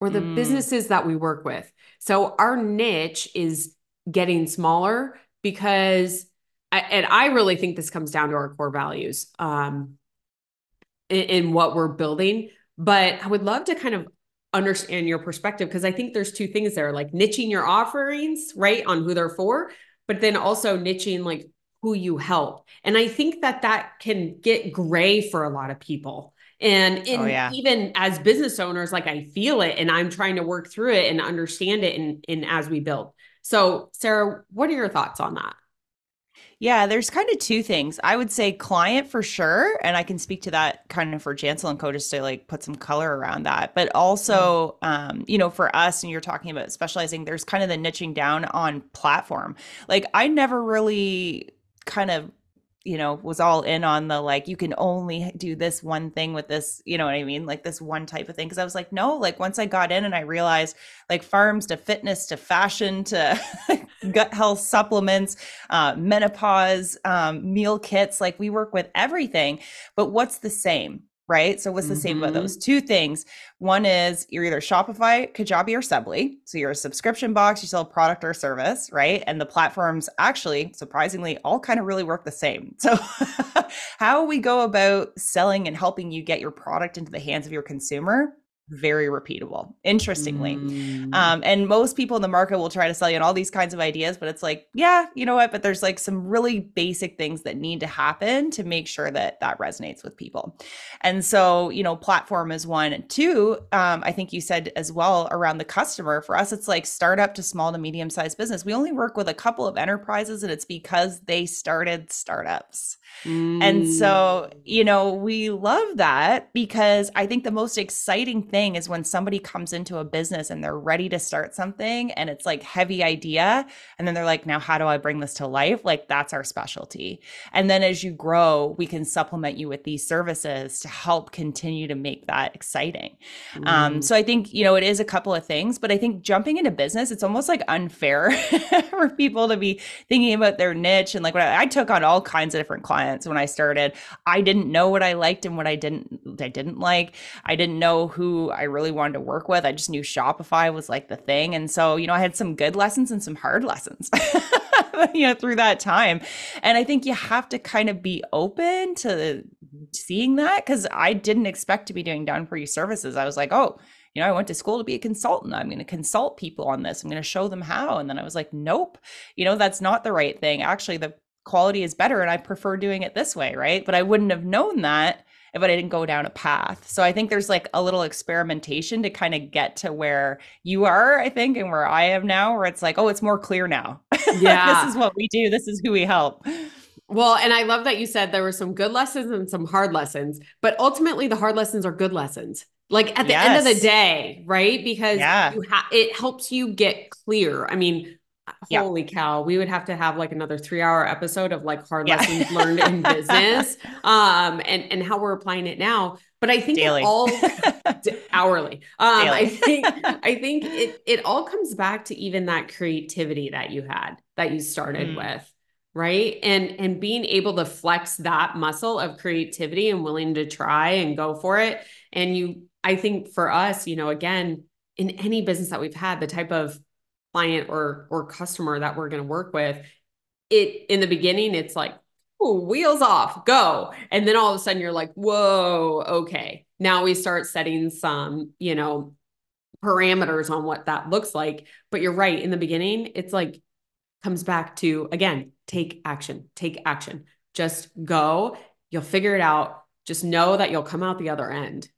A: or the mm. businesses that we work with. So our niche is getting smaller because I, and i really think this comes down to our core values um in, in what we're building but I would love to kind of understand your perspective because I think there's two things there like niching your offerings, right, on who they're for, but then also niching like who you help. And I think that that can get gray for a lot of people. And oh, in, oh, yeah. even as business owners, like I feel it and I'm trying to work through it and understand it in, in as we build. So, Sarah, what are your thoughts on that?
B: Yeah, there's kind of two things. I would say client for sure, and I can speak to that kind of for Jansel and Co. just to like put some color around that. But also, mm-hmm. um, you know, for us, and you're talking about specializing, there's kind of the niching down on platform. Like I never really kind of you know, was all in on the like, you can only do this one thing with this, you know what I mean? Like this one type of thing. Cause I was like, no, like once I got in and I realized like farms to fitness to fashion to gut health supplements, uh, menopause, um, meal kits, like we work with everything. But what's the same? right? So what's the mm-hmm. same about those two things? One is you're either Shopify, Kajabi, or Subbly. So you're a subscription box, you sell a product or service, right? And the platforms actually, surprisingly, all kind of really work the same. So how we go about selling and helping you get your product into the hands of your consumer very repeatable interestingly. Mm. um, and most people in the market will try to sell you on all these kinds of ideas but it's like yeah you know what? But there's like some really basic things that need to happen to make sure that that resonates with people. And so you know platform is one. Two um, i think you said as well around the customer for us it's like startup to small to medium sized business. We only work with a couple of enterprises and it's because they started startups mm. and so you know we love that because i think the most exciting thing thing is when somebody comes into a business and they're ready to start something and it's like heavy idea and then they're like now how do i bring this to life like that's our specialty and then as you grow we can supplement you with these services to help continue to make that exciting um, mm. um, so i think you know it is a couple of things but i think jumping into business it's almost like unfair for people to be thinking about their niche and like what I, I took on all kinds of different clients when i started i didn't know what i liked and what i didn't i didn't like i didn't know who I really wanted to work with. I just knew Shopify was like the thing. And so, you know, I had some good lessons and some hard lessons. you know, through that time. And I think you have to kind of be open to seeing that because I didn't expect to be doing done for you services. I was like, oh, you know, I went to school to be a consultant. I'm going to consult people on this. I'm going to show them how. And then I was like, nope, you know, that's not the right thing. Actually, the quality is better and I prefer doing it this way. Right. But I wouldn't have known that but I didn't go down a path. So I think there's like a little experimentation to kind of get to where you are, I think, and where I am now, where it's like, oh, it's more clear now. Yeah. this is what we do. This is who we help.
A: Well, and I love that you said there were some good lessons and some hard lessons, but ultimately the hard lessons are good lessons. Like at the yes. end of the day, right? Because yeah. ha- it helps you get clear. I mean, holy cow we would have to have like another three hour episode of like hard yeah. lessons learned in business um and and how we're applying it now but i think Daily. all hourly um Daily. i think i think it it all comes back to even that creativity that you had that you started mm. with right and and being able to flex that muscle of creativity and willing to try and go for it and you i think for us you know again in any business that we've had the type of client or or customer that we're going to work with it in the beginning it's like oh wheels off go. And then all of a sudden you're like whoa okay. Now we start setting some you know parameters on what that looks like. But you're right in the beginning it's like comes back to again take action take action. Just go. You'll figure it out. Just know that you'll come out the other end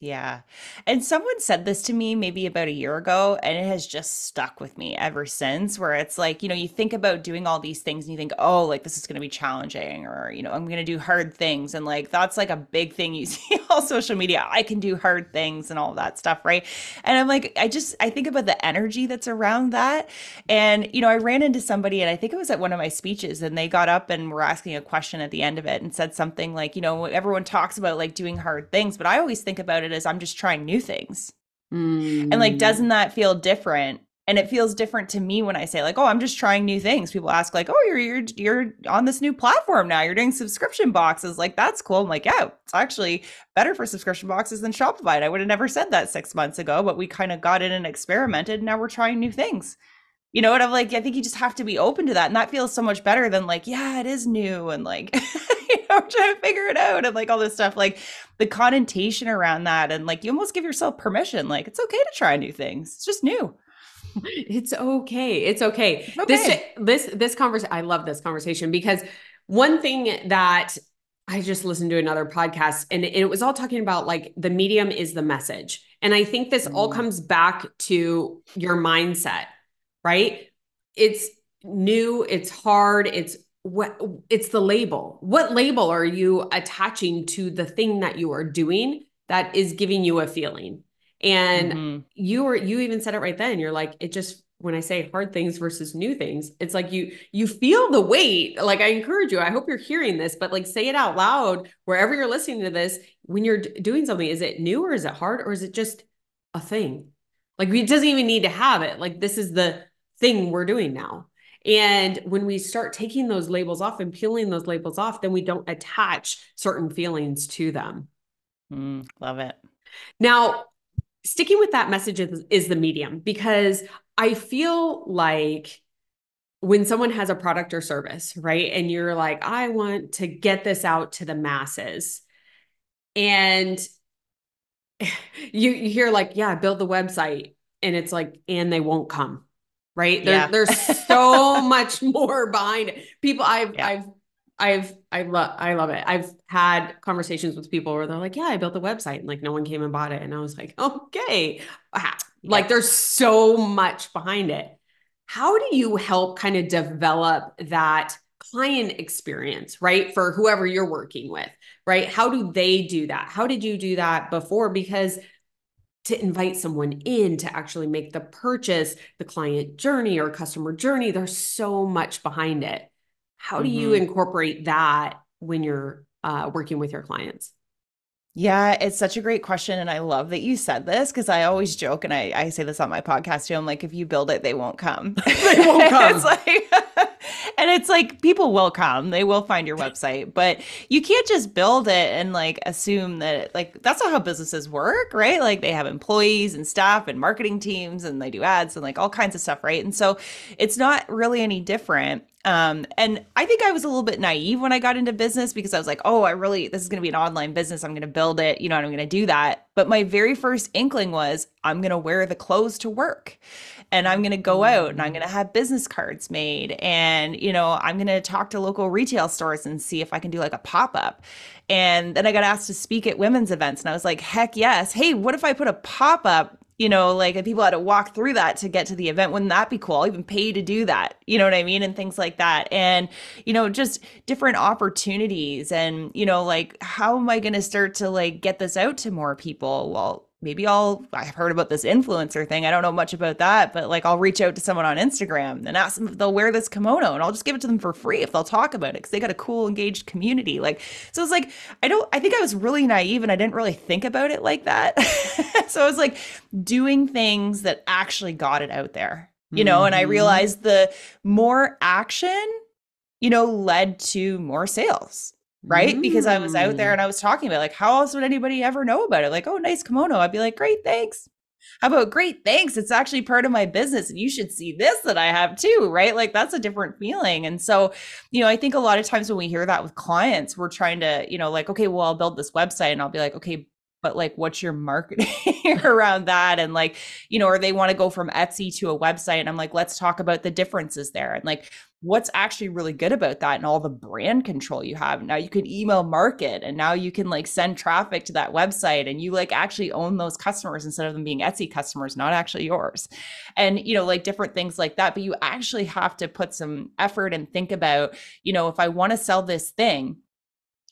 B: yeah. And someone said this to me maybe about a year ago, and it has just stuck with me ever since. Where it's like, you know, you think about doing all these things and you think, oh, like this is going to be challenging, or, you know, I'm going to do hard things. And like that's like a big thing you see on social media. I can do hard things and all that stuff. Right. And I'm like, I just, I think about the energy that's around that. And, you know, I ran into somebody, and I think it was at one of my speeches, and they got up and were asking a question at the end of it and said something like, you know, everyone talks about like doing hard things, but I always think about it it is I'm just trying new things. Mm. And like, mm. doesn't that feel different? And it feels different to me when I say like, "Oh, I'm just trying new things." People ask like, "Oh, you're you're you're on this new platform now. You're doing subscription boxes. Like that's cool." I'm like, "Yeah, it's actually better for subscription boxes than Shopify." And I would have never said that six months ago, but we kind of got in and experimented. And now we're trying new things you know what i'm like i think you just have to be open to that and that feels so much better than like yeah it is new and like know trying to figure it out and like all this stuff like the connotation around that and like you almost give yourself permission like it's okay to try new things it's just new
A: it's okay it's okay, okay. this this this conversation i love this conversation because one thing that I just listened to another podcast and it was all talking about like the medium is the message. And I think this mm. all comes back to your mindset right? It's new, it's hard, it's what it's the label. What label are you attaching to the thing that you are doing that is giving you a feeling? And mm-hmm. you were you even said it right then. You're like, it just when I say hard things versus new things, it's like you you feel the weight. Like I encourage you. I hope you're hearing this, but like say it out loud wherever you're listening to this. When you're doing something, is it new or is it hard or is it just a thing? Like it doesn't even need to have it. Like this is the thing we're doing now. And when we start taking those labels off and peeling those labels off, then we don't attach certain feelings to them.
B: Mm, love it.
A: Now, sticking with that message is, is the medium because I feel like when someone has a product or service, right? And you're like, I want to get this out to the masses. And you, you hear like, yeah, build the website. And it's like, and they won't come. Right. There, yeah. there's so much more behind it. People I've yeah. I've I've I love I love it. I've had conversations with people where they're like, "Yeah, I built a website," and like no one came and bought it, and I was like, "Okay." Ah, like yeah. there's so much behind it. How do you help kind of develop that client experience, right? For whoever you're working with, right? How do they do that? How did you do that before? Because to invite someone in to actually make the purchase, the client journey or customer journey, there's so much behind it. How do mm-hmm. you incorporate that when you're uh, working with your clients?
B: Yeah, it's such a great question. And I love that you said this because I always joke and I, I say this on my podcast too. I'm like, if you build it, they won't come.
A: they won't come.
B: it's like, and it's like people will come, they will find your website, but you can't just build it and like assume that like that's not how businesses work, right? Like they have employees and staff and marketing teams and they do ads and like all kinds of stuff, right? And so it's not really any different. Um, and I think I was a little bit naive when I got into business because I was like, oh, I really, this is going to be an online business. I'm going to build it, you know, and I'm going to do that. But my very first inkling was I'm going to wear the clothes to work and I'm going to go mm-hmm. out and I'm going to have business cards made. And, you know, I'm going to talk to local retail stores and see if I can do like a pop up. And then I got asked to speak at women's events. And I was like, heck yes. Hey, what if I put a pop up you know, like if people had to walk through that to get to the event, wouldn't that be cool? I'll even pay to do that. You know what I mean? And things like that. And, you know, just different opportunities and, you know, like how am I going to start to like get this out to more people? Well, maybe I'll I've heard about this influencer thing. I don't know much about that, but like I'll reach out to someone on Instagram and ask them if they'll wear this kimono and I'll just give it to them for free if they'll talk about it cuz they got a cool engaged community. Like so it's like I don't I think I was really naive and I didn't really think about it like that. so I was like doing things that actually got it out there. You know, mm-hmm. and I mm-hmm. realized the more action, you know, led to more sales right? Mm. Because I was out there mm. and I was talking about like how else would anybody ever know about it? Like, oh, nice kimono. I'd be like, great, thanks. How about great, thanks? It's actually part of my business and you should see this that I have too, right? Like that's a different feeling. And so, you know, I think a lot of times when we hear that with clients, we're trying to, you know, like, okay, well, I'll build this website and I'll be like, okay, but like what's your marketing around that and like you know or they want to go from etsy to a website and i'm like let's talk about the differences there and like what's actually really good about that and all the brand control you have now you can email market and now you can like send traffic to that website and you like actually own those customers instead of them being etsy customers not actually yours and you know like different things like that but you actually have to put some effort and think about you know if i want to sell this thing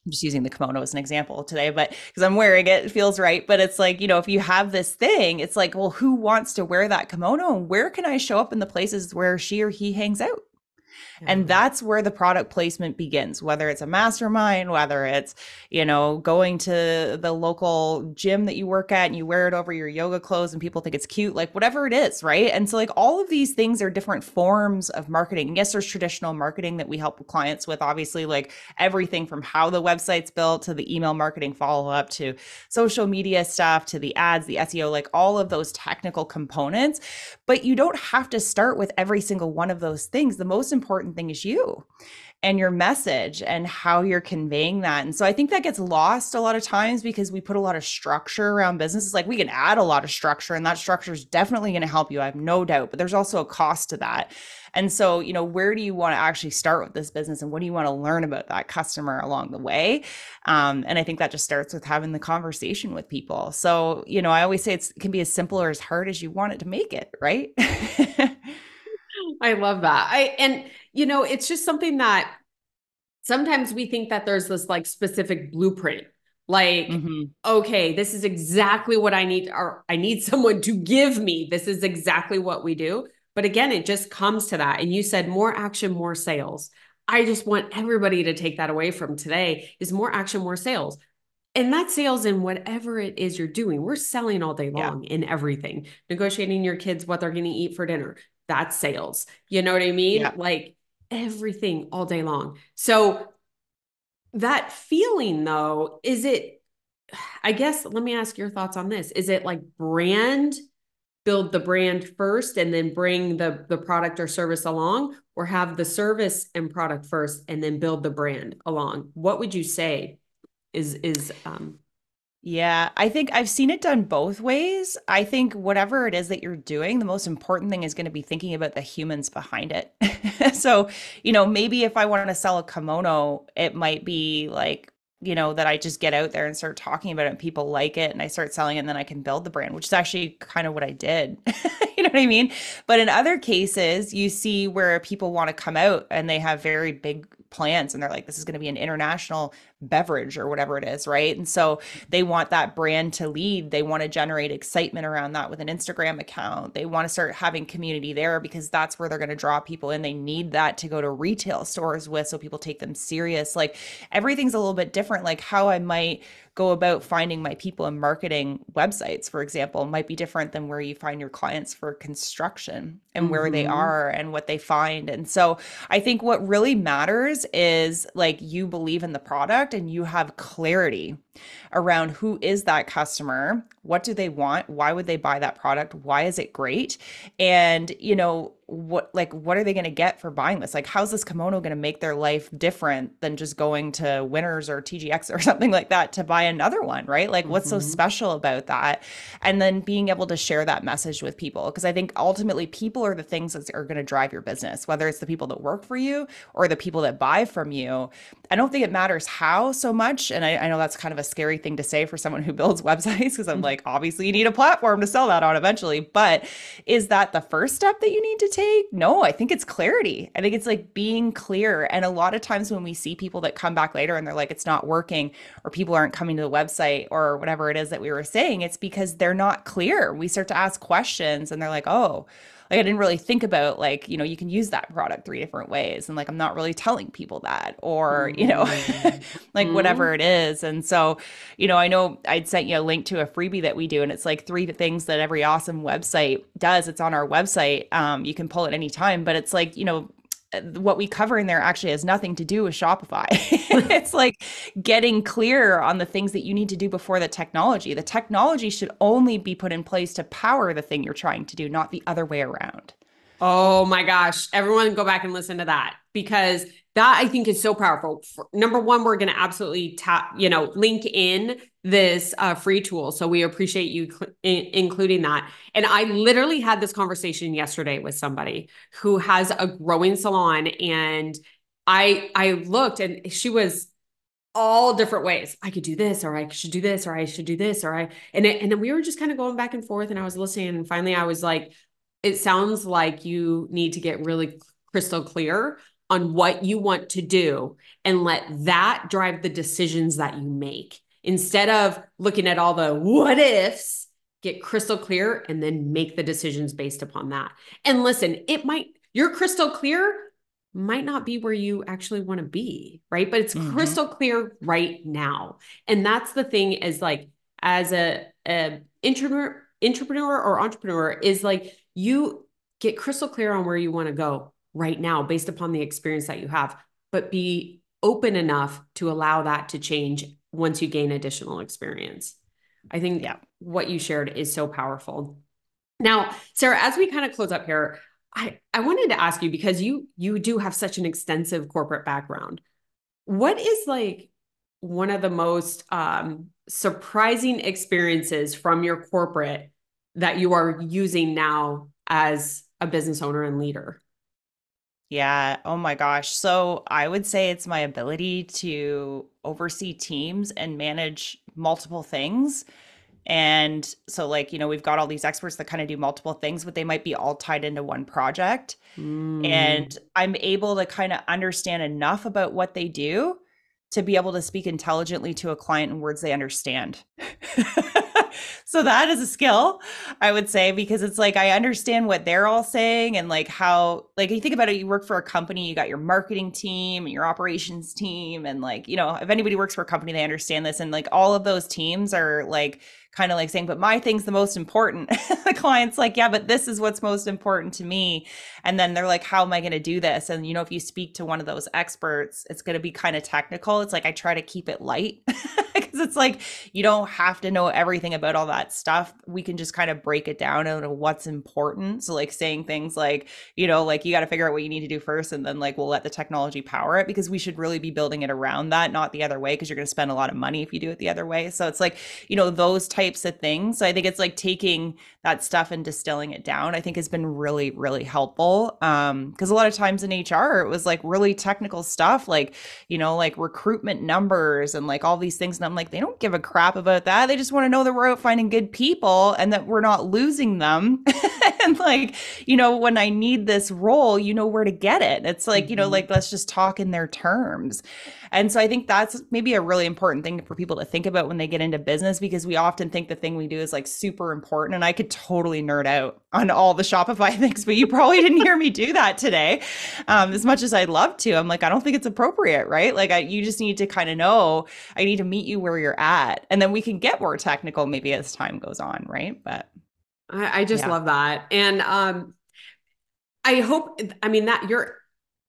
B: I'm just using the kimono as an example today, but because I'm wearing it, it feels right. But it's like, you know, if you have this thing, it's like, well, who wants to wear that kimono? And where can I show up in the places where she or he hangs out? And that's where the product placement begins, whether it's a mastermind, whether it's, you know, going to the local gym that you work at and you wear it over your yoga clothes and people think it's cute, like whatever it is, right? And so, like, all of these things are different forms of marketing. Yes, there's traditional marketing that we help clients with, obviously, like everything from how the website's built to the email marketing follow up to social media stuff to the ads, the SEO, like all of those technical components. But you don't have to start with every single one of those things. The most important important thing is you and your message and how you're conveying that. And so I think that gets lost a lot of times because we put a lot of structure around businesses. Like we can add a lot of structure, and that structure is definitely going to help you. I have no doubt, but there's also a cost to that. And so, you know, where do you want to actually start with this business and what do you want to learn about that customer along the way? Um, and I think that just starts with having the conversation with people. So, you know, I always say it can be as simple or as hard as you want it to make it, right?
A: I love that. I and you know, it's just something that sometimes we think that there's this like specific blueprint. Like, mm-hmm. okay, this is exactly what I need, or I need someone to give me. This is exactly what we do. But again, it just comes to that. And you said more action, more sales. I just want everybody to take that away from today is more action, more sales. And that sales in whatever it is you're doing. We're selling all day long yeah. in everything. Negotiating your kids what they're going to eat for dinner. That's sales. You know what I mean? Yeah. Like everything all day long. So that feeling though, is it I guess let me ask your thoughts on this. Is it like brand build the brand first and then bring the the product or service along or have the service and product first and then build the brand along what would you say is is um
B: yeah, I think I've seen it done both ways. I think whatever it is that you're doing, the most important thing is going to be thinking about the humans behind it. so, you know, maybe if I want to sell a kimono, it might be like, you know, that I just get out there and start talking about it and people like it and I start selling it and then I can build the brand, which is actually kind of what I did. you know what I mean? But in other cases, you see where people want to come out and they have very big plans and they're like, this is going to be an international beverage or whatever it is, right? And so they want that brand to lead. They want to generate excitement around that with an Instagram account. They want to start having community there because that's where they're going to draw people in. They need that to go to retail stores with so people take them serious. Like everything's a little bit different. Like how I might go about finding my people and marketing websites, for example, might be different than where you find your clients for construction and mm-hmm. where they mm-hmm. are and what they find. And so I think what really matters is like you believe in the product and you have clarity around who is that customer, what do they want, why would they buy that product, why is it great? And, you know, what like what are they going to get for buying this like how's this kimono going to make their life different than just going to winners or tgx or something like that to buy another one right like mm-hmm. what's so mm-hmm. special about that and then being able to share that message with people because i think ultimately people are the things that are going to drive your business whether it's the people that work for you or the people that buy from you i don't think it matters how so much and i, I know that's kind of a scary thing to say for someone who builds websites because i'm mm-hmm. like obviously you need a platform to sell that on eventually but is that the first step that you need to take? No, I think it's clarity. I think it's like being clear. And a lot of times when we see people that come back later and they're like, it's not working, or people aren't coming to the website, or whatever it is that we were saying, it's because they're not clear. We start to ask questions and they're like, oh, like I didn't really think about like, you know, you can use that product three different ways. And like, I'm not really telling people that, or, you know, mm-hmm. like mm-hmm. whatever it is. And so, you know, I know I'd sent you a link to a freebie that we do, and it's like three things that every awesome website does. It's on our website. Um, you can pull it anytime, but it's like, you know, Uh, what we cover in there actually has nothing to do with Shopify. it's like getting clear on the things that you need to do before the technology. The technology should only be put in place to power the thing you're trying to do, not the other way around.
A: Oh my gosh. Everyone go back and listen to that because that I think is so powerful. For, number one, we're going to absolutely tap, you know, link in this uh, free tool. So we appreciate you cl- in- including that. And I literally had this conversation yesterday with somebody who has a growing salon, and I I looked and she was all different ways. I could do this, or I should do this, or I should do this, or I and it, and then we were just kind of going back and forth, and I was listening, and finally I was like, it sounds like you need to get really crystal clear on what you want to do and let that drive the decisions that you make. Instead of looking at all the what ifs get crystal clear and then make the decisions based upon that. And listen it might you're crystal clear might not be where you actually want to be right? But it's mm-hmm. crystal clear right now. And that's the thing is like as a, a entrepreneur entrepreneur or entrepreneur is like you get crystal clear on where you want to go right now based upon the experience that you have, but be open enough to allow that to change once you gain additional experience. I think yeah, what you shared is so powerful. Now, Sarah, as we kind of close up here, I, I wanted to ask you because you you do have such an extensive corporate background. What is like one of the most um, surprising experiences from your corporate that you are using now as a business owner and leader?
B: Yeah. Oh my gosh. So I would say it's my ability to oversee teams and manage multiple things. And so, like, you know, we've got all these experts that kind of do multiple things, but they might be all tied into one project. Mm. And I'm able to kind of understand enough about what they do to be able to speak intelligently to a client in words they understand. so that is a skill, I would say, because it's like I understand what they're all saying and like how, like, you think about it, you work for a company, you got your marketing team and your operations team. And like, you know, if anybody works for a company, they understand this. And like all of those teams are like, kind of like saying, but my thing's the most important. the client's like, yeah, but this is what's most important to me. And then they're like, how am I going to do this? And, you know, if you speak to one of those experts, it's going to be kind of technical. It's like, I try to keep it light because it's like, you don't have to know everything about all that stuff. We can just kind of break it down into what's important. So, like, saying things like, you know, like, you got to figure out what you need to do first. And then, like, we'll let the technology power it because we should really be building it around that, not the other way, because you're going to spend a lot of money if you do it the other way. So, it's like, you know, those types types of things. So I think it's like taking that stuff and distilling it down, I think has been really, really helpful. Um, because a lot of times in HR, it was like really technical stuff, like, you know, like recruitment numbers and like all these things. And I'm like, they don't give a crap about that. They just want to know that we're out finding good people and that we're not losing them. and like, you know, when I need this role, you know where to get it. It's like, mm-hmm. you know, mm-hmm. like let's just talk in their terms. And so I think that's maybe a really important thing for people to think about when they get into business because we often think the thing we do is like super important. And I could totally nerd out on all the Shopify things, but you probably didn't hear me do that today. Um, as much as I'd love to, I'm like, I don't think it's appropriate, right? Like, I, you just need to kind of know I need to meet you where you're at. And then we can get more technical maybe as time goes on, right? But
A: I, I just yeah. love that. And um, I hope, I mean, that you're,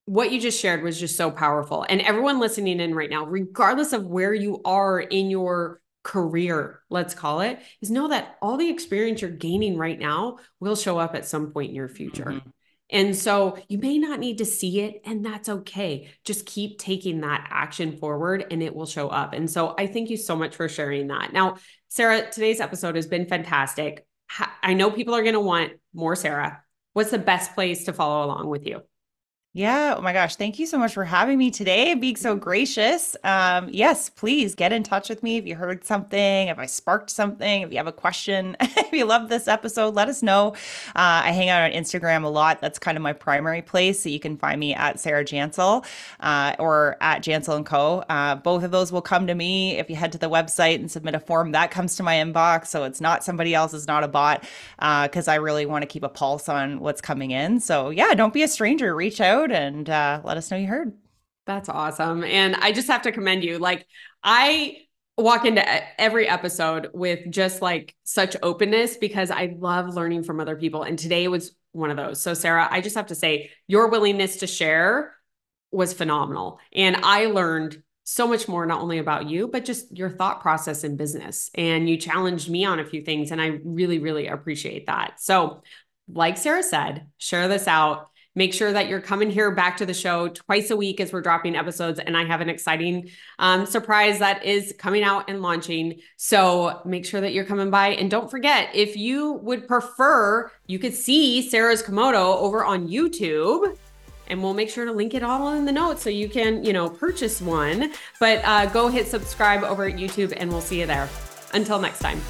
A: what you just shared was just so powerful. And everyone listening in right now, regardless of where you are in your career, let's call it, is know that all the experience you're gaining right now will show up at some point in your future. Mm-hmm. And so you may not need to see it, and that's okay. Just keep taking that action forward and it will show up. And so I thank you so much for sharing that. Now, Sarah, today's episode has been fantastic. I know people are going to want more Sarah. What's the best place to follow along with you?
B: Yeah. Oh my gosh. Thank you so much for having me today being so gracious. Um, yes, please get in touch with me if you heard something, if I sparked something, if you have a question, if you love this episode, let us know. Uh, I hang out on Instagram a lot. That's kind of my primary place. So you can find me at Sarah Jansel uh, or at Jansel and Co. Uh, both of those will come to me. If you head to the website and submit a form, that comes to my inbox. So it's not somebody else, it's not a bot, because uh, I really want to keep a pulse on what's coming in. So yeah, don't be a stranger. Reach out and uh, let us know you heard.
A: That's awesome. And I just have to commend you. Like, I walk into every episode with just like such openness because I love learning from other people. And today was one of those. So, Sarah, I just have to say, your willingness to share was phenomenal. And I learned so much more, not only about you, but just your thought process in business. And you challenged me on a few things. And I really, really appreciate that. So, like Sarah said, share this out Make sure that you're coming here back to the show twice a week as we're dropping episodes. And I have an exciting um, surprise that is coming out and launching. So make sure that you're coming by. And don't forget, if you would prefer, you could see Sarah's kimono over on YouTube and we'll make sure to link it all in the notes so you can, you know, purchase one. But uh, go hit subscribe over at YouTube and we'll see you there. Until next time.